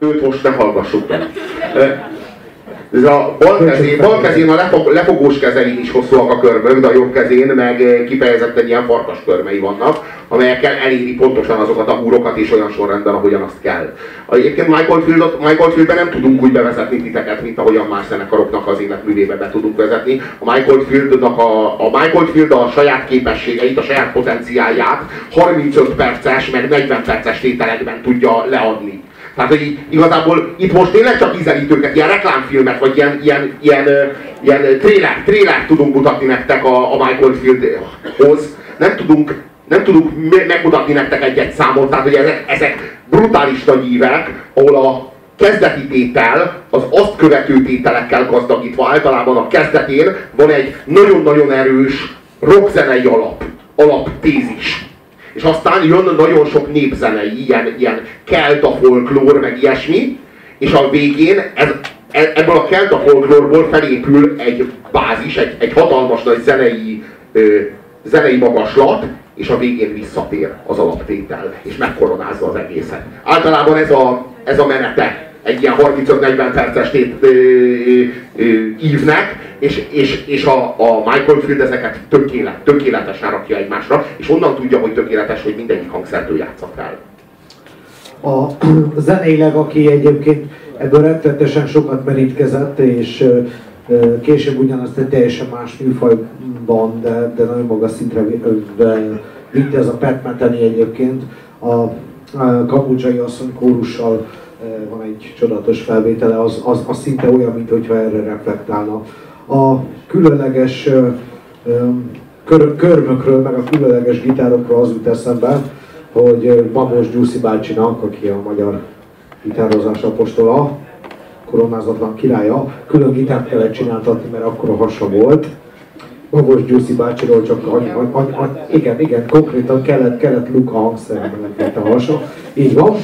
őt most ne hallgassuk meg. Ez a bal, kezén, bal kezén a lefog, lefogós kezein is hosszúak a körmök, de a jobb kezén meg kifejezetten ilyen farkas körmei vannak, amelyekkel eléri pontosan azokat a húrokat és olyan sorrendben, ahogyan azt kell. Egyébként Michael, Field, Michael Fieldben nem tudunk úgy bevezetni titeket, mint ahogyan más zenekaroknak az életművébe be tudunk vezetni. A Michael Fieldnak a, a Michael Field a saját képességeit, a saját potenciálját 35 perces, meg 40 perces tételekben tudja leadni tehát, hogy igazából itt most tényleg csak ízelítőket, ilyen reklámfilmet, vagy ilyen, ilyen, ilyen, ilyen trailer, trailer tudunk mutatni nektek a, a Michael Fieldhoz. Nem tudunk, nem tudunk megmutatni nektek egy-egy számot, tehát hogy ezek, ezek brutális nagy ívek, ahol a kezdeti tétel az azt követő tételekkel gazdagítva, általában a kezdetén van egy nagyon-nagyon erős rockzenei alap, alaptézis és aztán jön nagyon sok népzenei, ilyen, ilyen kelta folklór, meg ilyesmi, és a végén ez, e, ebből a kelta folklórból felépül egy bázis, egy, egy hatalmas nagy zenei, ö, zenei magaslat, és a végén visszatér az alaptétel, és megkoronázza az egészet. Általában ez a, ez a menete egy ilyen 35-40 perces ívnek, és, és, és a, a Michael Field ezeket tökélet, tökéletesen rakja egymásra, és onnan tudja, hogy tökéletes, hogy mindegyik hangszertől játszott el. A zeneileg, aki egyébként ebből rettetesen sokat merítkezett, és később ugyanazt egy teljesen más műfajban, de, de nagyon magas szintre vitte ez a Pat Metheny egyébként, a, a kapucsai asszony kórussal van egy csodatos felvétele, az, az, az szinte olyan, mintha erre reflektálna. A különleges kör, körmökről, meg a különleges gitárokról az jut eszembe, hogy Babos Gyuszi bácsinak, aki a magyar gitározás apostola, koronázatlan királya, külön gitárt kellett csináltatni, mert akkor a hasa volt. Babos Gyuszi bácsiról csak annyi, annyi, annyi, igen, igen, konkrétan kellett, kellett Luka hangszerben a hasa. Így van.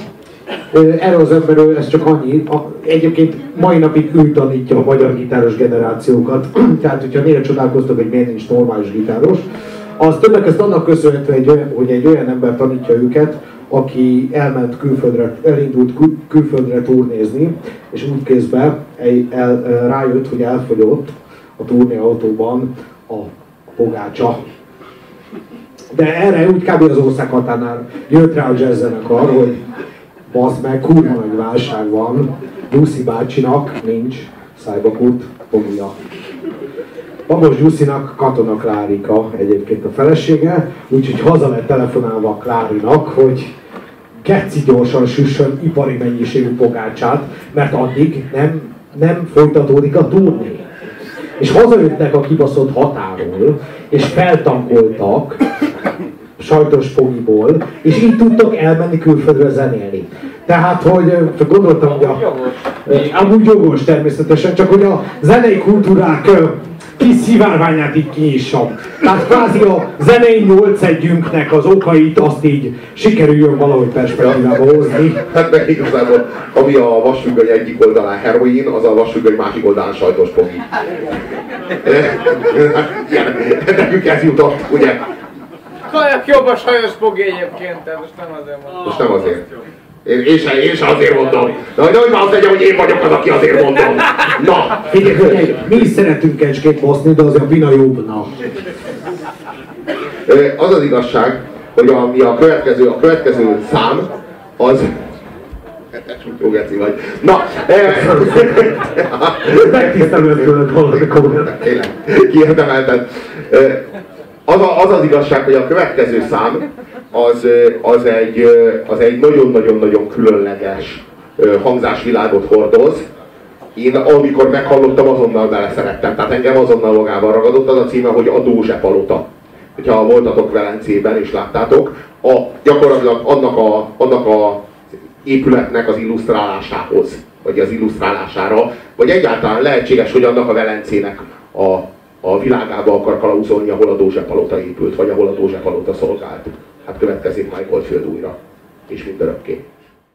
Erről az emberről ez csak annyi, egyébként mai napig ő tanítja a magyar gitáros generációkat, tehát hogyha néha csodálkoztak, hogy miért nincs normális gitáros, az többek között annak köszönhető, hogy, olyan, hogy egy olyan ember tanítja őket, aki elment külföldre, elindult kül, külföldre turnézni, és útkézben el, el, rájött, hogy elfogyott a turnéautóban a pogácsa. De erre úgy kb. az ország határnál jött rá a jazz zenekar, hogy Bazd meg, kurva nagy válság van. Gyuszi bácsinak nincs szájbakút fogja. Babos Gyuszinak Katona Klárika egyébként a felesége, úgyhogy haza lett telefonálva a Klárinak, hogy geci gyorsan süssön ipari mennyiségű pogácsát, mert addig nem, nem folytatódik a turné. És hazajöttek a kibaszott határól, és feltankoltak, sajtos fogiból, és így tudtok elmenni külföldre zenélni. Tehát, hogy csak gondoltam, hogy a, amúgy jogos természetesen, csak hogy a zenei kultúrák kis szivárványát így kinyissam. Tehát kvázi a zenei nyolc együnknek az okait azt így sikerüljön valahogy perspektívába hozni. Hát meg igazából, ami a vasfüggöny egyik oldalán heroin, az a vasfüggöny másik oldalán sajtos fogi. Nekünk ez jutott, ugye? Kajak jobb a sajos fogi egyébként, tehát most nem azért mondom. Most nem azért. Én, én, sem, én sem azért mondom. De hogy már azt legyen, hogy én vagyok az, aki azért mondom. Na, figyelj, mi is szeretünk kecskét boszni, de azért a Bina jobbna. Az az igazság, hogy a, mi a következő, a következő szám, az jó geci vagy. Na, megtisztelően tőled hallani komolyan. Tényleg, kiérdemelted. Az, a, az az igazság, hogy a következő szám az, az egy, az egy nagyon-nagyon-nagyon különleges hangzásvilágot hordoz. Én amikor meghallottam, azonnal beleszerettem. Tehát engem azonnal magával ragadott az a címe, hogy a Dózse Palota. Hogyha voltatok Velencében és láttátok, a, gyakorlatilag annak a, annak a épületnek az illusztrálásához, vagy az illusztrálására, vagy egyáltalán lehetséges, hogy annak a Velencének a a világába akar kalauzolni, ahol a Dózse palota épült, vagy ahol a Dózse palota szolgált. Hát következik Michael Field újra, és mindörökké.